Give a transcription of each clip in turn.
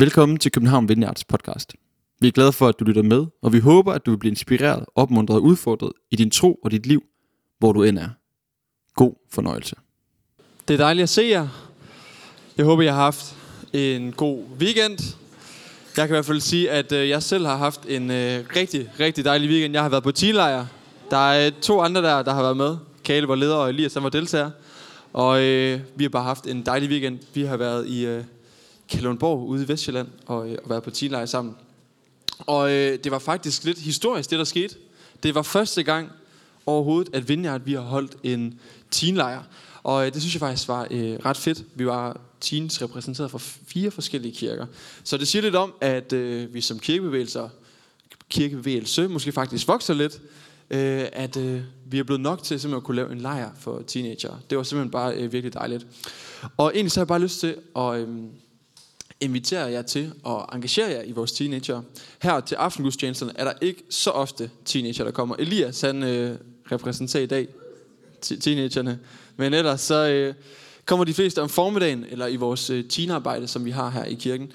Velkommen til København Vineyards podcast. Vi er glade for, at du lytter med, og vi håber, at du vil blive inspireret, opmuntret og udfordret i din tro og dit liv, hvor du end er. God fornøjelse. Det er dejligt at se jer. Jeg håber, jeg har haft en god weekend. Jeg kan i hvert fald sige, at øh, jeg selv har haft en øh, rigtig, rigtig dejlig weekend. Jeg har været på teenlejr. Der er øh, to andre der, der har været med. Kale var leder, og Elias han var deltager. Og øh, vi har bare haft en dejlig weekend. Vi har været i øh, Kalundborg ude i Vestjylland og, øh, og være på teenlejr sammen. Og øh, det var faktisk lidt historisk, det der skete. Det var første gang overhovedet, at Vineyard vi har holdt en teenlejr. Og øh, det synes jeg faktisk var øh, ret fedt. Vi var teens repræsenteret fra fire forskellige kirker. Så det siger lidt om, at øh, vi som kirkebevægelser, kirkebevægelse måske faktisk vokser lidt. Øh, at øh, vi er blevet nok til simpelthen at kunne lave en lejr for teenager. Det var simpelthen bare øh, virkelig dejligt. Og egentlig så har jeg bare lyst til at... Øh, inviterer jer til at engagere jer i vores teenager. Her til aftengudstjenesterne er der ikke så ofte teenager, der kommer. Elias, han øh, repræsenterer i dag teenagerne. Men ellers så øh, kommer de fleste om formiddagen, eller i vores øh, teenarbejde, som vi har her i kirken.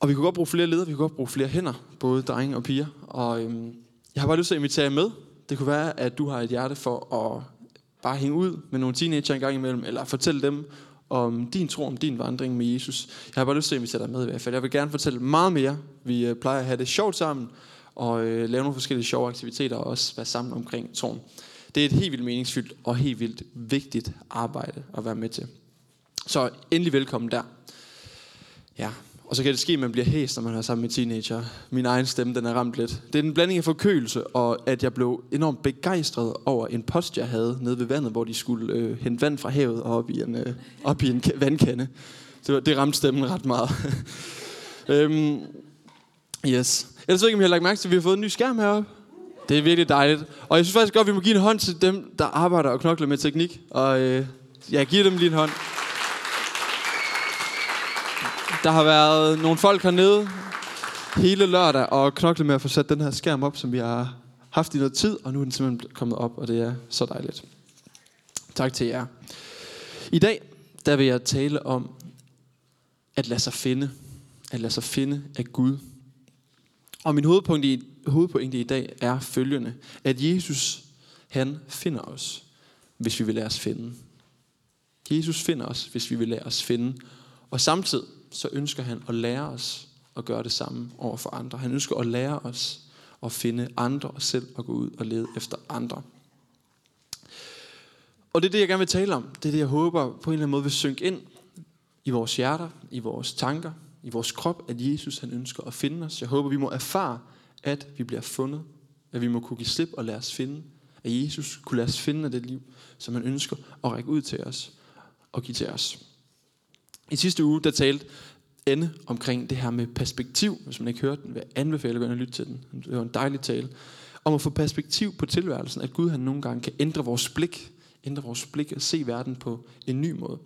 Og vi kunne godt bruge flere ledere, vi kunne godt bruge flere hænder, både drenge og piger. Og øh, jeg har bare lyst til at invitere jer med. Det kunne være, at du har et hjerte for at bare hænge ud med nogle teenager en gang imellem, eller fortælle dem om din tro, om din vandring med Jesus. Jeg har bare lyst til at invitere dig med i hvert fald. Jeg vil gerne fortælle meget mere. Vi øh, plejer at have det sjovt sammen, og øh, lave nogle forskellige sjove aktiviteter, og også være sammen omkring troen. Det er et helt vildt meningsfyldt og helt vildt vigtigt arbejde at være med til. Så endelig velkommen der. Ja, og så kan det ske, at man bliver hæs, når man er sammen med teenager. Min egen stemme, den er ramt lidt. Det er en blanding af forkølelse, og at jeg blev enormt begejstret over en post, jeg havde nede ved vandet, hvor de skulle øh, hente vand fra havet og op i en, øh, op i en vandkande. Det, var, det ramte stemmen ret meget. øhm, yes. Jeg ved ikke, om I har lagt mærke til, at vi har fået en ny skærm heroppe. Det er virkelig dejligt. Og jeg synes faktisk godt, at vi må give en hånd til dem, der arbejder og knokler med teknik. Og øh, jeg giver dem lige en hånd. Der har været nogle folk hernede hele lørdag og knoklet med at få sat den her skærm op, som vi har haft i noget tid, og nu er den simpelthen kommet op, og det er så dejligt. Tak til jer. I dag, der vil jeg tale om at lade sig finde. At lade sig finde af Gud. Og min hovedpunkt i, hovedpointe i dag er følgende. At Jesus, han finder os, hvis vi vil lade os finde. Jesus finder os, hvis vi vil lade os finde. Og samtidig så ønsker han at lære os at gøre det samme over for andre. Han ønsker at lære os at finde andre og selv at gå ud og lede efter andre. Og det er det, jeg gerne vil tale om. Det er det, jeg håber på en eller anden måde vil synke ind i vores hjerter, i vores tanker, i vores krop, at Jesus han ønsker at finde os. Jeg håber, vi må erfare, at vi bliver fundet. At vi må kunne give slip og lade os finde. At Jesus kunne lade os finde af det liv, som han ønsker at række ud til os og give til os. I sidste uge, der talte Anne omkring det her med perspektiv. Hvis man ikke hørte den, vil jeg anbefale at lytte til den. Det var en dejlig tale. Om at få perspektiv på tilværelsen. At Gud han nogle gange kan ændre vores blik. Ændre vores blik og se verden på en ny måde.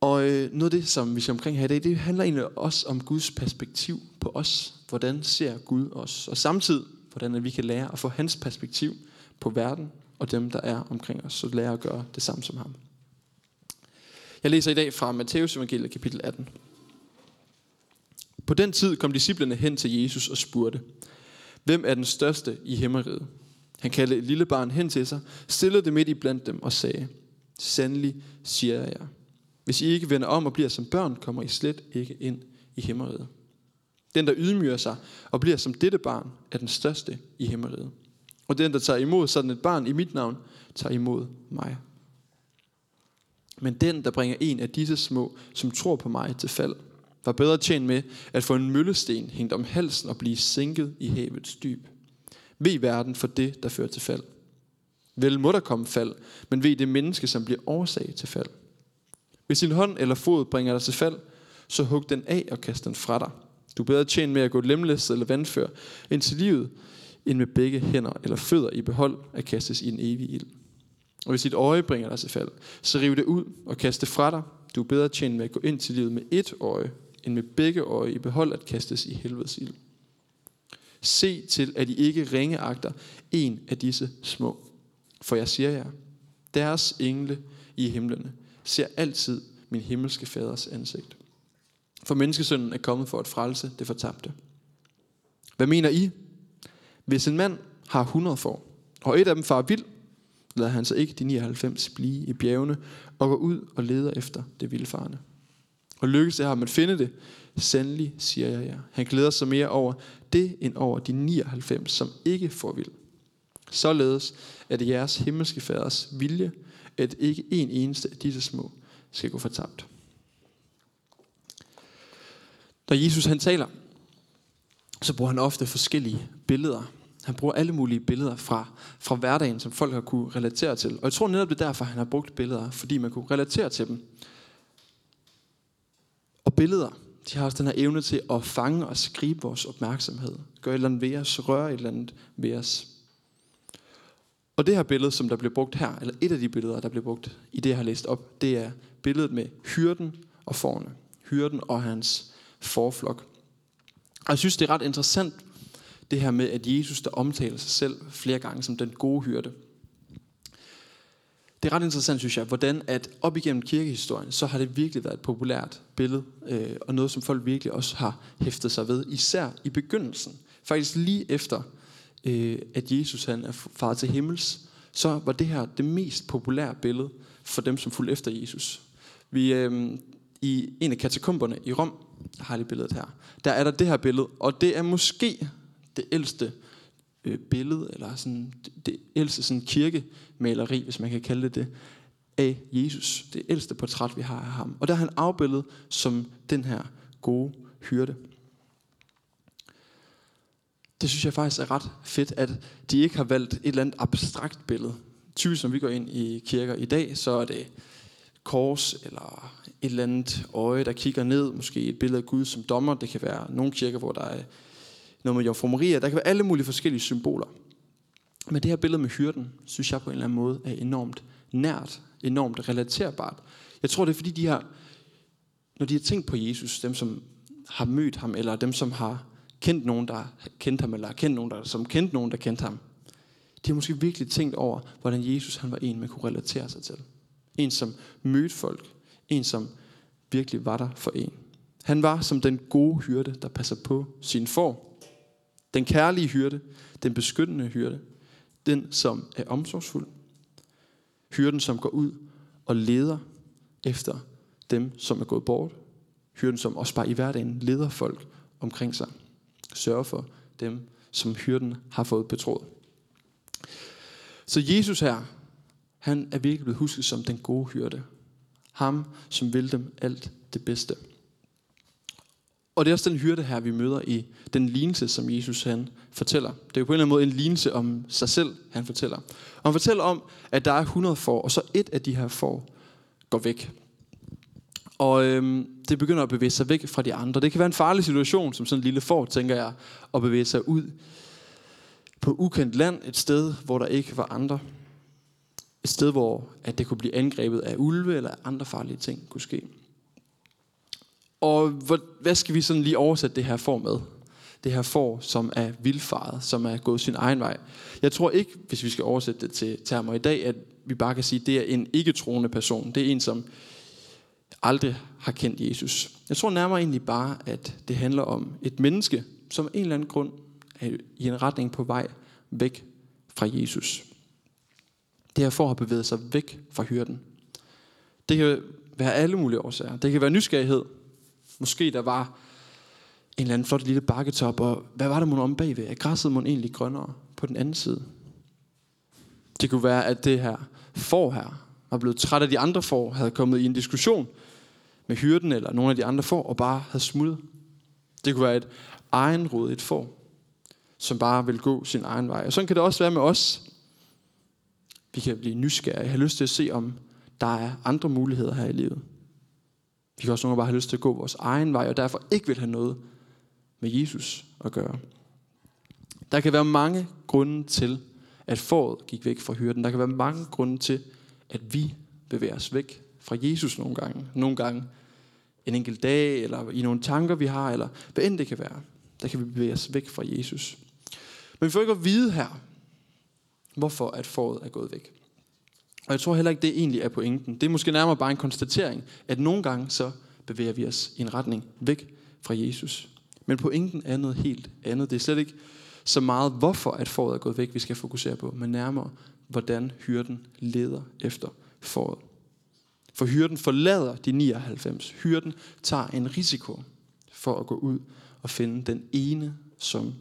Og øh, noget af det, som vi skal omkring her i dag, det handler egentlig også om Guds perspektiv på os. Hvordan ser Gud os? Og samtidig, hvordan at vi kan lære at få hans perspektiv på verden og dem, der er omkring os. Så lære at gøre det samme som ham. Jeg læser i dag fra Matteus evangeliet kapitel 18. På den tid kom disciplene hen til Jesus og spurgte, Hvem er den største i himmeriget? Han kaldte et lille barn hen til sig, stillede det midt i blandt dem og sagde, Sandelig siger jeg jer, hvis I ikke vender om og bliver som børn, kommer I slet ikke ind i himmeriget. Den, der ydmyger sig og bliver som dette barn, er den største i himmeriget. Og den, der tager imod sådan et barn i mit navn, tager imod mig. Men den, der bringer en af disse små, som tror på mig til fald, var bedre tjent med at få en møllesten hængt om halsen og blive sænket i havets dyb. Ved verden for det, der fører til fald. Vel må der komme fald, men ved det menneske, som bliver årsag til fald. Hvis din hånd eller fod bringer dig til fald, så hug den af og kast den fra dig. Du er bedre tjent med at gå lemlæstet eller vandfør ind til livet, end med begge hænder eller fødder i behold at kastes i en evig ild. Og hvis dit øje bringer dig til fald, så riv det ud og kast det fra dig. Du er bedre tjent med at gå ind til livet med et øje, end med begge øje i behold at kastes i helvedes ild. Se til, at I ikke ringeagter en af disse små. For jeg siger jer, deres engle i himlene ser altid min himmelske faders ansigt. For menneskesønnen er kommet for at frelse det fortabte. Hvad mener I? Hvis en mand har 100 får, og et af dem far vild, lader han så ikke de 99 blive i bjergene og går ud og leder efter det vildfarende. Og lykkes det ham at finde det, sandelig siger jeg jer. Han glæder sig mere over det, end over de 99, som ikke får vild. Således er det jeres himmelske faders vilje, at ikke en eneste af disse små skal gå fortabt. Når Jesus han taler, så bruger han ofte forskellige billeder. Han bruger alle mulige billeder fra, fra hverdagen, som folk har kunne relatere til. Og jeg tror netop det er derfor, han har brugt billeder, fordi man kunne relatere til dem. Og billeder, de har også den her evne til at fange og skrive vores opmærksomhed. Gøre et eller andet ved os, røre et eller andet ved os. Og det her billede, som der bliver brugt her, eller et af de billeder, der bliver brugt i det, jeg har læst op, det er billedet med hyrden og forne. Hyrden og hans forflok. Og jeg synes, det er ret interessant, det her med, at Jesus, der omtaler sig selv flere gange som den gode hyrde. Det er ret interessant, synes jeg, hvordan at op igennem kirkehistorien, så har det virkelig været et populært billede, øh, og noget, som folk virkelig også har hæftet sig ved, især i begyndelsen. Faktisk lige efter, øh, at Jesus han er far til himmels, så var det her det mest populære billede for dem, som fulgte efter Jesus. Vi, øh, I en af katakomberne i Rom, har det billedet her, der er der det her billede, og det er måske det ældste øh, billede, eller sådan, det ældste sådan kirkemaleri, hvis man kan kalde det det, af Jesus. Det ældste portræt, vi har af ham. Og der er han afbildet som den her gode hyrde. Det synes jeg faktisk er ret fedt, at de ikke har valgt et eller andet abstrakt billede. Typisk når vi går ind i kirker i dag, så er det kors eller et eller andet øje, der kigger ned. Måske et billede af Gud som dommer. Det kan være nogle kirker, hvor der er noget med Jomfru Maria. Der kan være alle mulige forskellige symboler. Men det her billede med hyrden, synes jeg på en eller anden måde er enormt nært, enormt relaterbart. Jeg tror, det er fordi, de har, når de har tænkt på Jesus, dem som har mødt ham, eller dem som har kendt nogen, der kendt ham, eller kendt nogen, der, som kendt nogen, der kendte ham, de har måske virkelig tænkt over, hvordan Jesus han var en, man kunne relatere sig til. En, som mødte folk. En, som virkelig var der for en. Han var som den gode hyrde, der passer på sin får. Den kærlige hyrde, den beskyttende hyrde, den som er omsorgsfuld. Hyrden, som går ud og leder efter dem, som er gået bort. Hyrden, som også bare i hverdagen leder folk omkring sig. Sørger for dem, som hyrden har fået betroet. Så Jesus her, han er virkelig blevet husket som den gode hyrde. Ham, som vil dem alt det bedste. Og det er også den hyrde her, vi møder i den lignelse, som Jesus han fortæller. Det er jo på en eller anden måde en lignelse om sig selv, han fortæller. Og han fortæller om, at der er 100 får, og så et af de her får går væk. Og øhm, det begynder at bevæge sig væk fra de andre. Det kan være en farlig situation, som sådan en lille får, tænker jeg, at bevæge sig ud på ukendt land, et sted, hvor der ikke var andre. Et sted, hvor at det kunne blive angrebet af ulve eller andre farlige ting kunne ske. Og hvad skal vi sådan lige oversætte det her for med? Det her for, som er vildfaret, som er gået sin egen vej. Jeg tror ikke, hvis vi skal oversætte det til termer i dag, at vi bare kan sige, at det er en ikke-troende person. Det er en, som aldrig har kendt Jesus. Jeg tror nærmere egentlig bare, at det handler om et menneske, som af en eller anden grund er i en retning på vej væk fra Jesus. Det her for har bevæget sig væk fra hyrden. Det kan være alle mulige årsager. Det kan være nysgerrighed. Måske der var en eller anden flot lille bakketop, og hvad var der mon om bagved? Er græsset mon egentlig grønnere på den anden side? Det kunne være, at det her får her var blevet træt af de andre får, havde kommet i en diskussion med hyrden eller nogle af de andre får, og bare havde smuttet. Det kunne være et egenrådigt får, som bare vil gå sin egen vej. Og sådan kan det også være med os. Vi kan blive nysgerrige, have lyst til at se, om der er andre muligheder her i livet. Vi kan også nogle gange bare have lyst til at gå vores egen vej, og derfor ikke vil have noget med Jesus at gøre. Der kan være mange grunde til, at foråret gik væk fra hyrden. Der kan være mange grunde til, at vi bevæger os væk fra Jesus nogle gange. Nogle gange en enkelt dag, eller i nogle tanker, vi har, eller hvad end det kan være. Der kan vi bevæge os væk fra Jesus. Men vi får ikke at vide her, hvorfor at foråret er gået væk. Og jeg tror heller ikke, det egentlig er pointen. Det er måske nærmere bare en konstatering, at nogle gange så bevæger vi os i en retning væk fra Jesus. Men pointen er noget helt andet. Det er slet ikke så meget, hvorfor at foråret er gået væk, vi skal fokusere på, men nærmere, hvordan hyrden leder efter foråret. For hyrden forlader de 99. Hyrden tager en risiko for at gå ud og finde den ene, som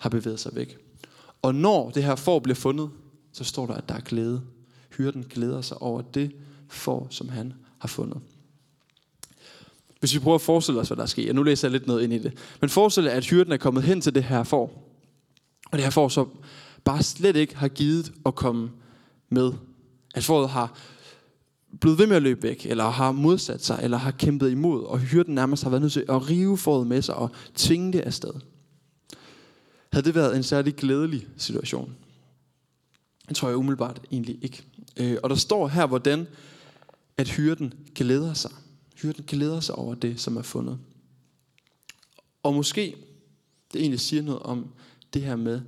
har bevæget sig væk. Og når det her får bliver fundet, så står der, at der er glæde. Hyrden glæder sig over det får, som han har fundet. Hvis vi prøver at forestille os, hvad der sker. Nu læser jeg lidt noget ind i det. Men forestil jer, at hyrden er kommet hen til det her får. Og det her får så bare slet ikke har givet at komme med. At fåret har blevet ved med at løbe væk, eller har modsat sig, eller har kæmpet imod, og hyrden nærmest har været nødt til at rive fåret med sig og tvinge det afsted. Havde det været en særlig glædelig situation? Det tror jeg umiddelbart egentlig ikke. Øh, og der står her, hvordan at hyrden glæder sig. Hyrden glæder sig over det, som er fundet. Og måske det egentlig siger noget om det her med,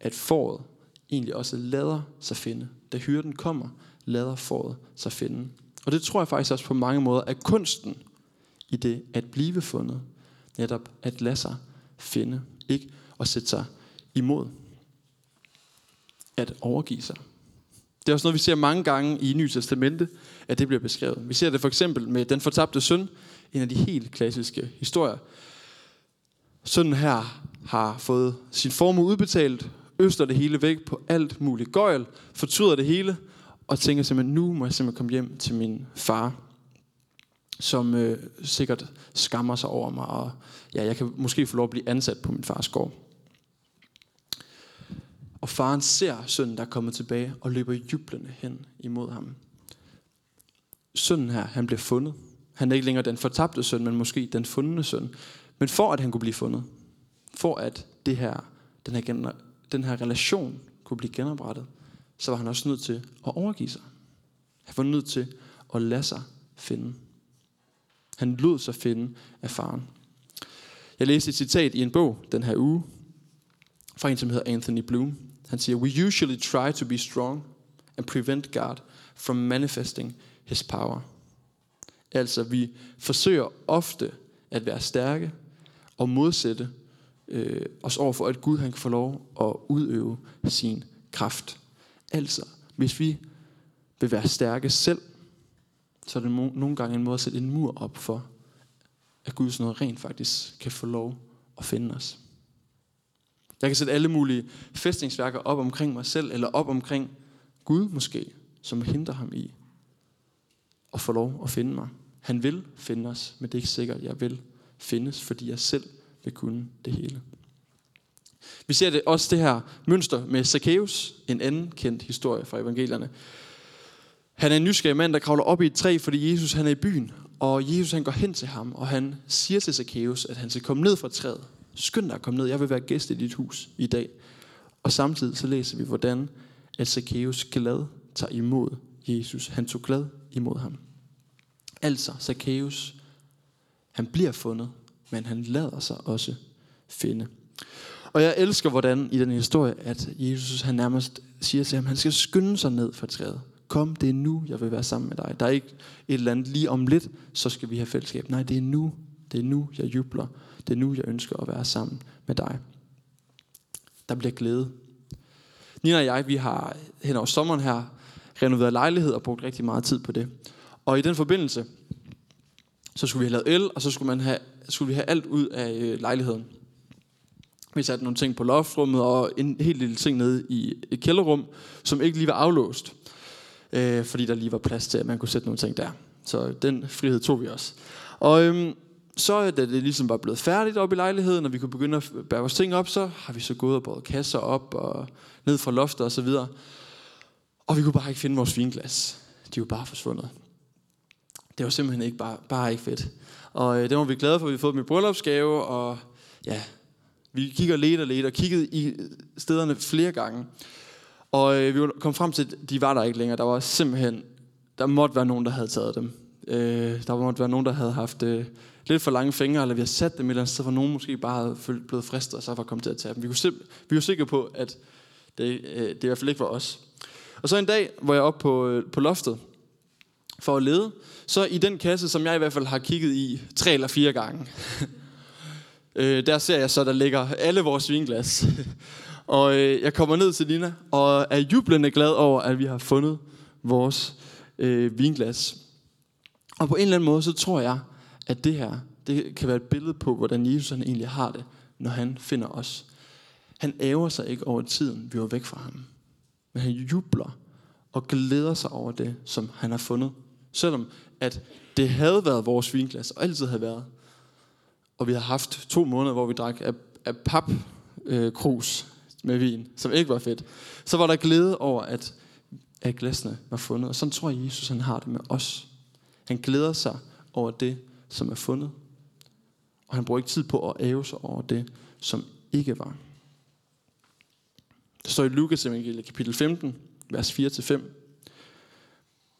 at foråret egentlig også lader sig finde. Da hyrden kommer, lader foråret sig finde. Og det tror jeg faktisk også på mange måder er kunsten i det at blive fundet. Netop at lade sig finde. Ikke at sætte sig imod. At overgive sig. Det er også noget, vi ser mange gange i Nye Testamente, at det bliver beskrevet. Vi ser det for eksempel med den fortabte søn, en af de helt klassiske historier. Sønnen her har fået sin formue udbetalt, øster det hele væk på alt muligt gøjl, fortryder det hele, og tænker simpelthen, nu må jeg simpelthen komme hjem til min far, som øh, sikkert skammer sig over mig, og ja, jeg kan måske få lov at blive ansat på min fars gård. Og faren ser sønnen, der kommer tilbage, og løber jublende hen imod ham. Sønnen her, han blev fundet. Han er ikke længere den fortabte søn, men måske den fundne søn. Men for at han kunne blive fundet, for at det her, den, her, den her relation kunne blive genoprettet, så var han også nødt til at overgive sig. Han var nødt til at lade sig finde. Han lod sig finde af faren. Jeg læste et citat i en bog den her uge, fra en, som hedder Anthony Bloom. Han siger, We usually try to be strong and prevent God from manifesting his power. Altså, vi forsøger ofte at være stærke og modsætte øh, os over for, at Gud han kan få lov at udøve sin kraft. Altså, hvis vi vil være stærke selv, så er det nogle gange en måde at sætte en mur op for, at Guds noget rent faktisk kan få lov at finde os. Jeg kan sætte alle mulige fæstningsværker op omkring mig selv, eller op omkring Gud måske, som hindrer ham i at få lov at finde mig. Han vil finde os, men det er ikke sikkert, at jeg vil findes, fordi jeg selv vil kunne det hele. Vi ser det også det her mønster med Zacchaeus, en anden kendt historie fra evangelierne. Han er en nysgerrig mand, der kravler op i et træ, fordi Jesus han er i byen. Og Jesus han går hen til ham, og han siger til Zacchaeus, at han skal komme ned fra træet. Skynd dig at komme ned, jeg vil være gæst i dit hus i dag. Og samtidig så læser vi, hvordan at Zacchaeus glad tager imod Jesus. Han tog glad imod ham. Altså, Zacchaeus, han bliver fundet, men han lader sig også finde. Og jeg elsker, hvordan i den historie, at Jesus han nærmest siger til ham, han skal skynde sig ned fra træet. Kom, det er nu, jeg vil være sammen med dig. Der er ikke et eller andet lige om lidt, så skal vi have fællesskab. Nej, det er nu. Det er nu, jeg jubler. Det er nu, jeg ønsker at være sammen med dig. Der bliver glæde. Nina og jeg, vi har hen over sommeren her renoveret lejlighed og brugt rigtig meget tid på det. Og i den forbindelse, så skulle vi have lavet el, og så skulle, man have, skulle vi have alt ud af øh, lejligheden. Vi satte nogle ting på loftrummet og en helt lille ting nede i et kælderrum, som ikke lige var aflåst. Øh, fordi der lige var plads til, at man kunne sætte nogle ting der. Så den frihed tog vi også. Og øhm, så øh, da det ligesom var blevet færdigt op i lejligheden, og vi kunne begynde at bære vores ting op, så har vi så gået og båret kasser op og ned fra loftet og så videre. Og vi kunne bare ikke finde vores vinglas. De var bare forsvundet. Det var simpelthen ikke bare, bare ikke fedt. Og øh, det var vi glade for, at vi fået fået i bryllupsgave, og ja, vi kigger lidt og lidt og kiggede i stederne flere gange. Og øh, vi kom frem til, at de var der ikke længere. Der var simpelthen, der måtte være nogen, der havde taget dem. Øh, der måtte være nogen, der havde haft øh, lidt for lange fingre, eller vi har sat dem et eller andet sted, hvor nogen måske bare havde blevet fristet, og så var kommet til at tage dem. Vi, kunne vi var sikre på, at det, øh, det i hvert fald ikke var os. Og så en dag, hvor jeg er oppe på, øh, på loftet, for at lede, så i den kasse, som jeg i hvert fald har kigget i tre eller fire gange, øh, der ser jeg så, der ligger alle vores vinglas. og øh, jeg kommer ned til Nina, og er jublende glad over, at vi har fundet vores øh, vinglas. Og på en eller anden måde, så tror jeg, at det her, det kan være et billede på, hvordan Jesus han egentlig har det, når han finder os. Han æver sig ikke over tiden, vi var væk fra ham. Men han jubler og glæder sig over det, som han har fundet. Selvom at det havde været vores vinglas, og altid havde været. Og vi har haft to måneder, hvor vi drak af, af pap øh, krus med vin, som ikke var fedt. Så var der glæde over, at, at glasene var fundet. Og sådan tror jeg, Jesus han har det med os. Han glæder sig over det, som er fundet. Og han bruger ikke tid på at æve sig over det, som ikke var. Det står i Lukas evangeliet kapitel 15, vers 4-5,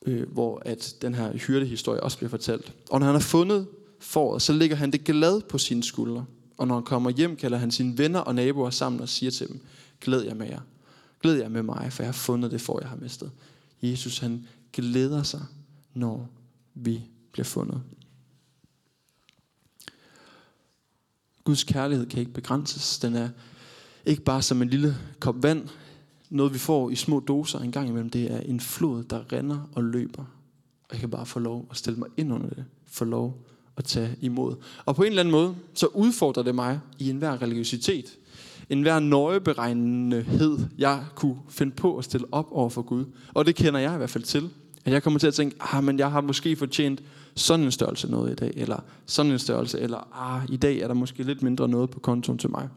øh, hvor at den her hyrdehistorie også bliver fortalt. Og når han har fundet foråret, så ligger han det glad på sine skuldre. Og når han kommer hjem, kalder han sine venner og naboer sammen og siger til dem, glæd jer med jer. Glæd jer med mig, for jeg har fundet det for, jeg har mistet. Jesus, han glæder sig, når vi bliver fundet. Guds kærlighed kan ikke begrænses. Den er ikke bare som en lille kop vand, noget vi får i små doser en gang imellem. Det er en flod, der render og løber. Og jeg kan bare få lov at stille mig ind under det. Få lov at tage imod. Og på en eller anden måde, så udfordrer det mig i enhver religiøsitet. Enhver nøjeberegnenhed, jeg kunne finde på at stille op over for Gud. Og det kender jeg i hvert fald til. At jeg kommer til at tænke, ah, men jeg har måske fortjent sådan en størrelse noget i dag, eller sådan en størrelse, eller ah, i dag er der måske lidt mindre noget på kontoen til mig.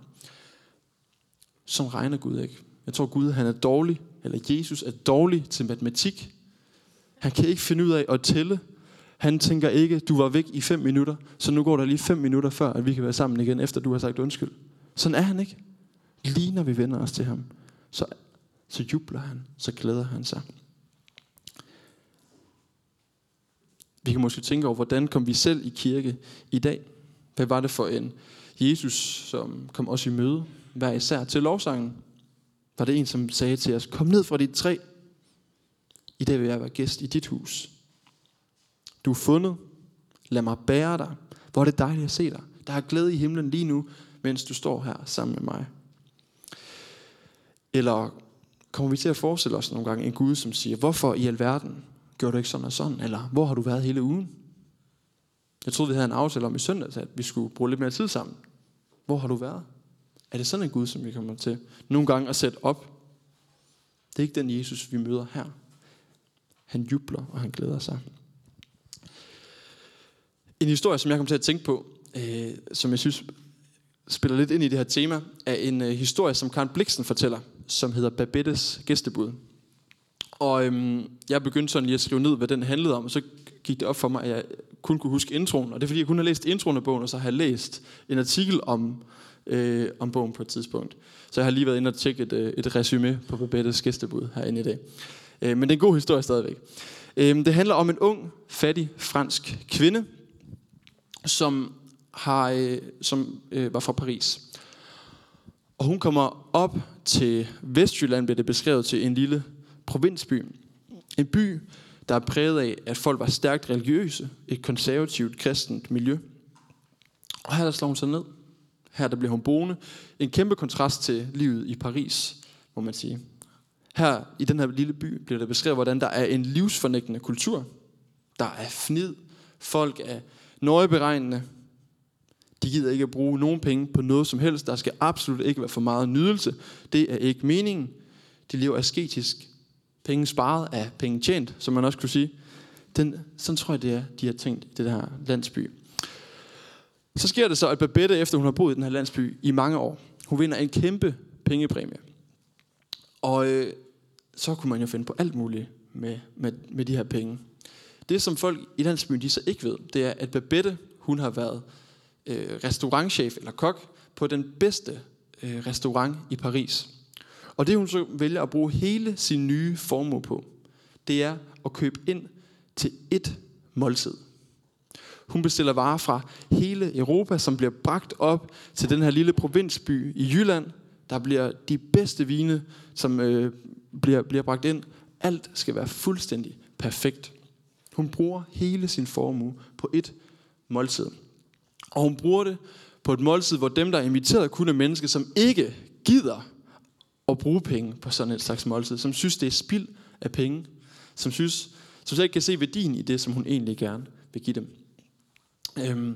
Som regner Gud ikke. Jeg tror Gud han er dårlig, eller Jesus er dårlig til matematik. Han kan ikke finde ud af at tælle. Han tænker ikke, du var væk i fem minutter, så nu går der lige fem minutter før, at vi kan være sammen igen, efter du har sagt undskyld. Sådan er han ikke. Lige når vi vender os til ham, så, så jubler han, så glæder han sig. Vi kan måske tænke over, hvordan kom vi selv i kirke i dag? Hvad var det for en Jesus, som kom os i møde, hver især til lovsangen? Var det en, som sagde til os, kom ned fra dit træ. I dag vil jeg være gæst i dit hus. Du er fundet. Lad mig bære dig. Hvor er det dejligt at se dig. Der er glæde i himlen lige nu, mens du står her sammen med mig. Eller kommer vi til at forestille os nogle gange en Gud, som siger, hvorfor i alverden gjorde du ikke sådan og sådan? Eller hvor har du været hele ugen? Jeg troede, vi havde en aftale om i søndags, at vi skulle bruge lidt mere tid sammen. Hvor har du været? Er det sådan en Gud, som vi kommer til nogle gange at sætte op? Det er ikke den Jesus, vi møder her. Han jubler, og han glæder sig. En historie, som jeg kom til at tænke på, øh, som jeg synes spiller lidt ind i det her tema, er en øh, historie, som Karen Bliksen fortæller, som hedder Babettes gæstebud. Og øhm, jeg begyndte sådan lige at skrive ned, hvad den handlede om, og så gik det op for mig, at jeg kun kunne huske introen. Og det er fordi, jeg kun har læst introen af bogen, og så har jeg læst en artikel om, øh, om bogen på et tidspunkt. Så jeg har lige været inde og tjekke et, øh, et resume på Babettes gæstebud herinde i dag. Øh, men det er en god historie stadigvæk. Øh, det handler om en ung, fattig fransk kvinde, som, har, øh, som øh, var fra Paris. Og hun kommer op til Vestjylland, bliver det beskrevet til en lille provinsby. En by, der er præget af, at folk var stærkt religiøse, et konservativt, kristent miljø. Og her der slår hun sig ned. Her der bliver hun boende. En kæmpe kontrast til livet i Paris, må man sige. Her i den her lille by bliver der beskrevet, hvordan der er en livsfornægtende kultur. Der er fnid. Folk er nøjeberegnende. De gider ikke at bruge nogen penge på noget som helst. Der skal absolut ikke være for meget nydelse. Det er ikke meningen. De lever asketisk. Penge sparet er penge tjent, som man også kunne sige. Den, sådan tror jeg, det er, de har tænkt i det her landsby. Så sker det så, at Babette, efter hun har boet i den her landsby i mange år, hun vinder en kæmpe pengepræmie. Og øh, så kunne man jo finde på alt muligt med, med, med de her penge. Det, som folk i landsbyen de så ikke ved, det er, at Babette, hun har været øh, restaurantchef eller kok på den bedste øh, restaurant i Paris. Og det hun så vælger at bruge hele sin nye formue på, det er at købe ind til et måltid. Hun bestiller varer fra hele Europa, som bliver bragt op til den her lille provinsby i Jylland. Der bliver de bedste vine, som øh, bliver, bliver bragt ind. Alt skal være fuldstændig perfekt. Hun bruger hele sin formue på et måltid. Og hun bruger det på et måltid, hvor dem, der er inviteret, kun er mennesker, som ikke gider at bruge penge på sådan et slags måltid, som synes, det er spild af penge, som synes, som slet ikke kan se værdien i det, som hun egentlig gerne vil give dem. Øhm,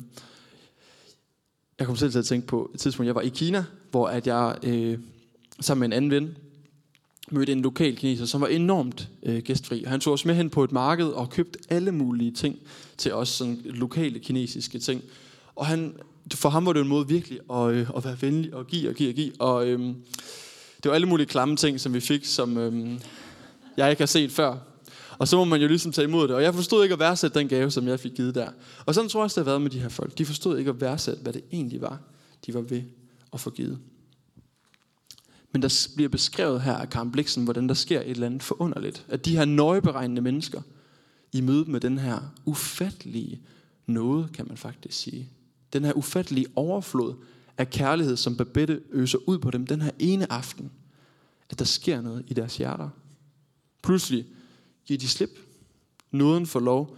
jeg kom selv til at tænke på et tidspunkt, jeg var i Kina, hvor at jeg øh, sammen med en anden ven mødte en lokal kineser, som var enormt øh, gæstfri. Han tog os med hen på et marked og købte alle mulige ting til os, sådan lokale kinesiske ting. Og han, for ham var det en måde virkelig at, øh, at være venlig og give og give og give. Og øh, det var alle mulige klamme ting, som vi fik, som øhm, jeg ikke har set før. Og så må man jo ligesom tage imod det. Og jeg forstod ikke at værdsætte den gave, som jeg fik givet der. Og sådan tror jeg også, det har været med de her folk. De forstod ikke at værdsætte, hvad det egentlig var, de var ved at få givet. Men der bliver beskrevet her af Karen Bliksen, hvordan der sker et eller andet forunderligt. At de her nøjeberegnende mennesker, i møde med den her ufattelige noget, kan man faktisk sige. Den her ufattelige overflod af kærlighed, som Babette øser ud på dem den her ene aften. At der sker noget i deres hjerter. Pludselig giver de slip. Nåden får lov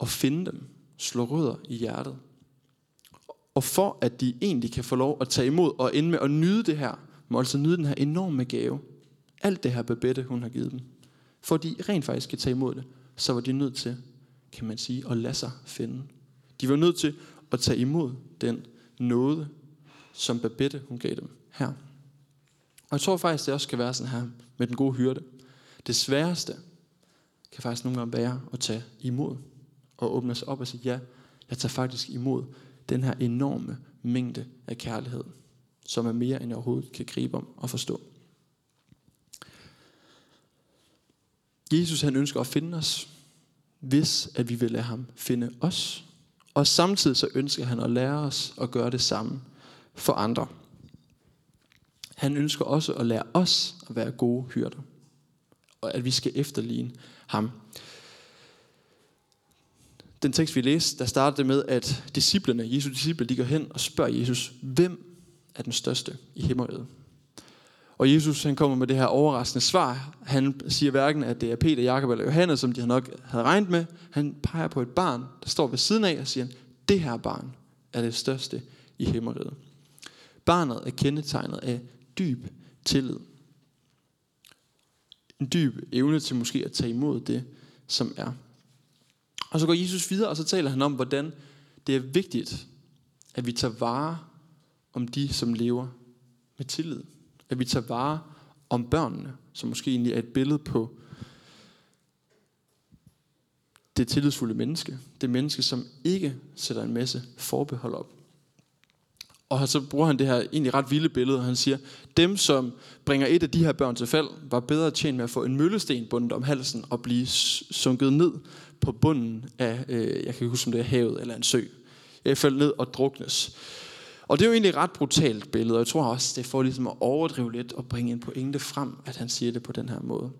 at finde dem. Slå rødder i hjertet. Og for at de egentlig kan få lov at tage imod og ende med at nyde det her, må altså nyde den her enorme gave. Alt det her Babette, hun har givet dem. For at de rent faktisk kan tage imod det, så var de nødt til, kan man sige, at lade sig finde. De var nødt til at tage imod den nåde, som Babette hun gav dem her. Og jeg tror faktisk, det også kan være sådan her med den gode hyrde. Det sværeste kan faktisk nogle gange være at tage imod og åbne sig op og sige, ja, jeg tager faktisk imod den her enorme mængde af kærlighed, som er mere, end jeg overhovedet kan gribe om og forstå. Jesus han ønsker at finde os, hvis at vi vil lade ham finde os. Og samtidig så ønsker han at lære os at gøre det samme for andre. Han ønsker også at lære os at være gode hyrder. Og at vi skal efterligne ham. Den tekst vi læste, der startede med, at disciplerne, Jesu disciple, de går hen og spørger Jesus, hvem er den største i himmeriget? Og Jesus han kommer med det her overraskende svar. Han siger hverken, at det er Peter, Jakob eller Johannes, som de nok havde regnet med. Han peger på et barn, der står ved siden af og siger, det her barn er det største i himmeriget. Barnet er kendetegnet af dyb tillid. En dyb evne til måske at tage imod det, som er. Og så går Jesus videre, og så taler han om, hvordan det er vigtigt, at vi tager vare om de, som lever med tillid. At vi tager vare om børnene, som måske egentlig er et billede på det tillidsfulde menneske. Det menneske, som ikke sætter en masse forbehold op. Og så bruger han det her egentlig ret vilde billede, og han siger, dem som bringer et af de her børn til fald, var bedre tjent med at få en møllesten bundet om halsen og blive sunket ned på bunden af, øh, jeg kan ikke huske om det er havet eller en sø. Jeg faldt ned og druknes. Og det er jo egentlig et ret brutalt billede, og jeg tror også, det får ligesom at overdrive lidt og bringe en pointe frem, at han siger det på den her måde.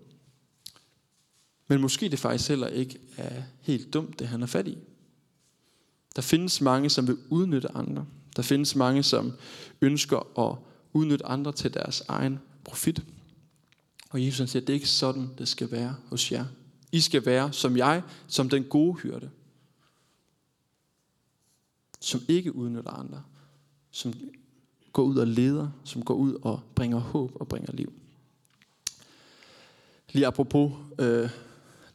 Men måske det faktisk heller ikke er helt dumt, det han er fat i. Der findes mange, som vil udnytte andre. Der findes mange, som ønsker at udnytte andre til deres egen profit. Og Jesus siger, at det er ikke sådan, det skal være hos jer. I skal være som jeg, som den gode hyrde. Som ikke udnytter andre. Som går ud og leder. Som går ud og bringer håb og bringer liv. Lige apropos øh,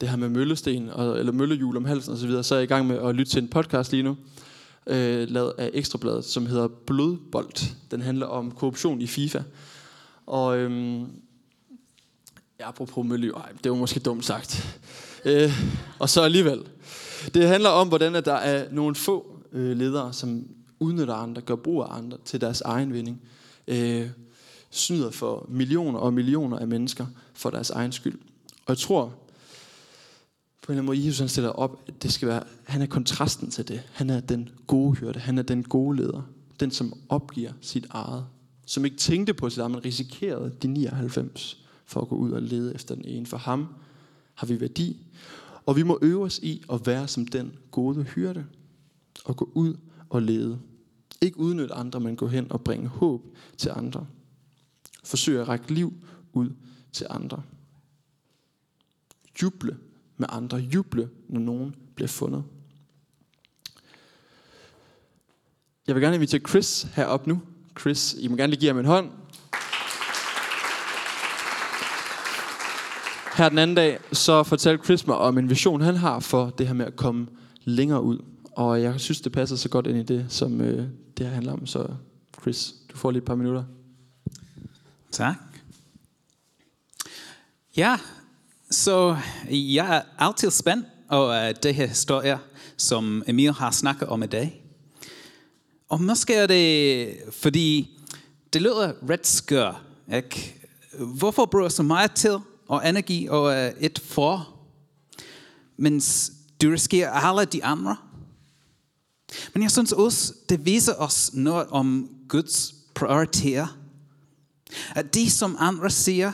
det her med møllesten, og, eller møllehjul om halsen osv., så så er jeg i gang med at lytte til en podcast lige nu, øh, lavet af Ekstrabladet, som hedder Blodbold. Den handler om korruption i FIFA. Og øh, ja, apropos møllehjul, ej, det var måske dumt sagt. Øh, og så alligevel. Det handler om, hvordan at der er nogle få øh, ledere, som udnytter andre, gør brug af andre til deres egen vinding. Øh, snyder for millioner og millioner af mennesker for deres egen skyld. Og jeg tror, på en eller anden måde, Jesus han stiller op, at det skal være, han er kontrasten til det. Han er den gode hyrde, han er den gode leder. Den, som opgiver sit eget. Som ikke tænkte på sit eget, men risikerede de 99 for at gå ud og lede efter den ene. For ham har vi værdi. Og vi må øve os i at være som den gode hyrde. Og gå ud og lede. Ikke udnytte andre, men gå hen og bringe håb til andre. Forsøg at række liv ud til andre. Juble med andre. Juble, når nogen bliver fundet. Jeg vil gerne invitere Chris herop nu. Chris, I må gerne lige give ham en hånd. Her den anden dag, så fortalte Chris mig om en vision, han har for det her med at komme længere ud. Og jeg synes, det passer så godt ind i det, som øh, det her handler om. Så Chris, du får lige et par minutter. Tak. Ja, så jeg er altid spændt over øh, det her historie, som Emil har snakket om i dag. Og måske er det, fordi det lyder ret skør. Ikke? Hvorfor bruger så meget tid og energi og øh, et for, mens du risikerer alle de andre? Men jeg synes også, det viser os noget om Guds prioriteter. At de, som andre siger,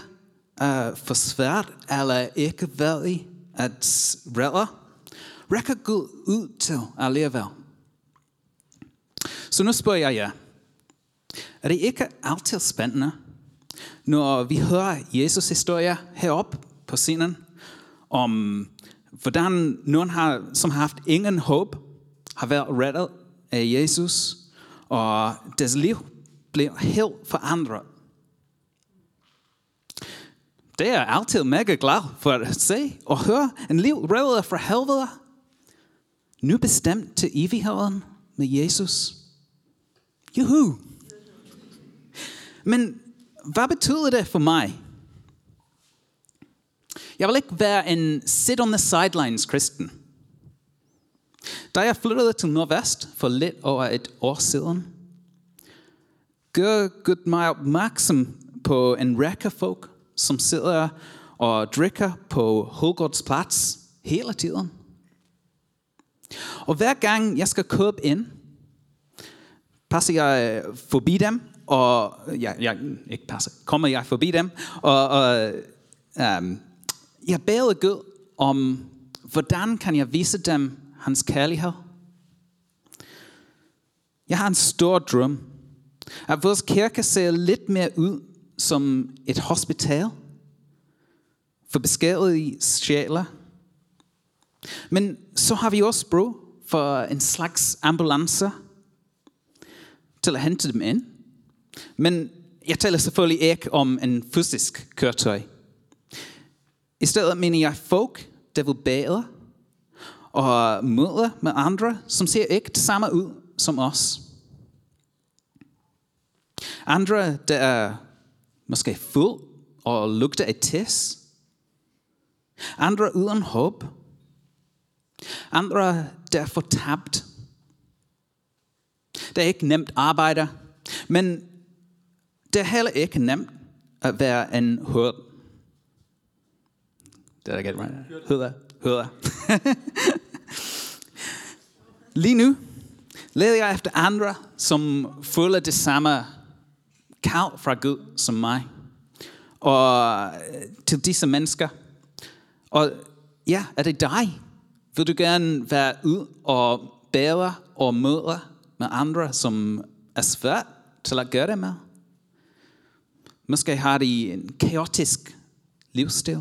er for svært eller ikke værdig at redde, rækker Gud ud til alligevel. Så nu spørger jeg jer, er det ikke altid spændende, når vi hører Jesus historie heroppe på scenen, om hvordan nogen har, som har haft ingen håb, har været reddet af Jesus, og deres liv blev helt forandret. Det er jeg altid mega glad for at se og høre en liv reddet fra helvede. Nu bestemt til evigheden med Jesus. Juhu! Men hvad betyder det for mig? Jeg vil ikke være en sit on the sidelines kristen. Da jeg flyttede til Nordvest for lidt over et år siden, gør Gud mig opmærksom på en række folk, som sidder og drikker på Hulgårds plads hele tiden. Og hver gang jeg skal købe ind, passer jeg øh, forbi dem, og ja, jeg, ikke passer, kommer jeg forbi dem, og, og um, jeg beder Gud om, hvordan kan jeg vise dem hans kærlighed? Jeg har en stor drøm, at vores kirke ser lidt mere ud som et hospital for beskædige sjæler. Men så har vi også brug for en slags ambulance til at hente dem ind. Men jeg taler selvfølgelig ikke om en fysisk køretøj. I stedet mener jeg folk, der vil bade og møder med andre, som ser ikke det samme ud som os. Andre, der er måske fuld og lugter af tæs. Andre uden håb. Andre, der er fortabt. Det er ikke nemt arbejde, men det er heller ikke nemt at være en hørd. Det er get it right? Hørder. Hørder. Lige nu leder jeg efter andre, som føler det samme kald fra Gud som mig. Og øh, til disse mennesker. Og ja, er det dig? Vil du gerne være ud og bære og møde med andre, som er svært til at gøre det med? Måske har de en kaotisk livsstil.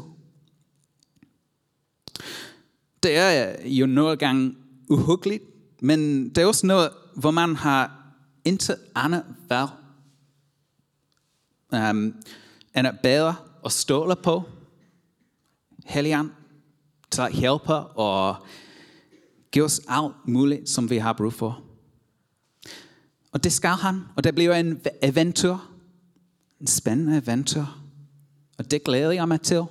Det er jo nogle gange uhyggeligt, men det er også noget, hvor man har intet andet valg um, end at bære og stole på Helligånd til at hjælpe og give os alt muligt, som vi har brug for. Og det skal han, og det bliver en eventyr, en spændende eventyr, og det glæder jeg mig til.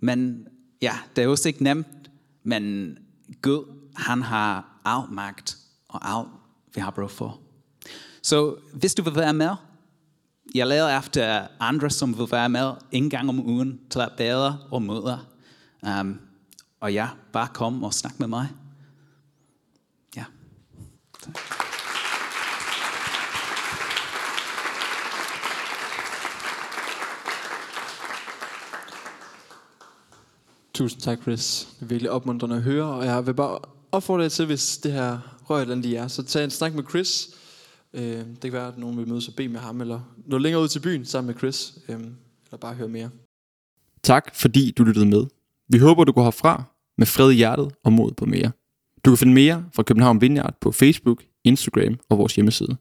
Men ja, det er også ikke nemt, men Gud, han har alt magt og alt, vi har brug for. Så hvis du vil være med, jeg leder efter andre, som vil være med en gang om ugen til at bade og møde. Um, og ja, bare kom og snak med mig. Ja. Tak. Tusind tak, Chris. Det er virkelig opmuntrende at høre, og jeg vil bare opfordre jer til, hvis det her rører et eller andet i jer, så tag en snak med Chris. Øh, det kan være, at nogen vil mødes og bede med ham, eller nå længere ud til byen sammen med Chris, øh, eller bare høre mere. Tak fordi du lyttede med. Vi håber, du går herfra med fred i hjertet og mod på mere. Du kan finde mere fra København Vineyard på Facebook, Instagram og vores hjemmeside.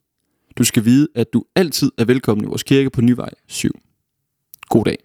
Du skal vide, at du altid er velkommen i vores kirke på Nyvej 7. God dag.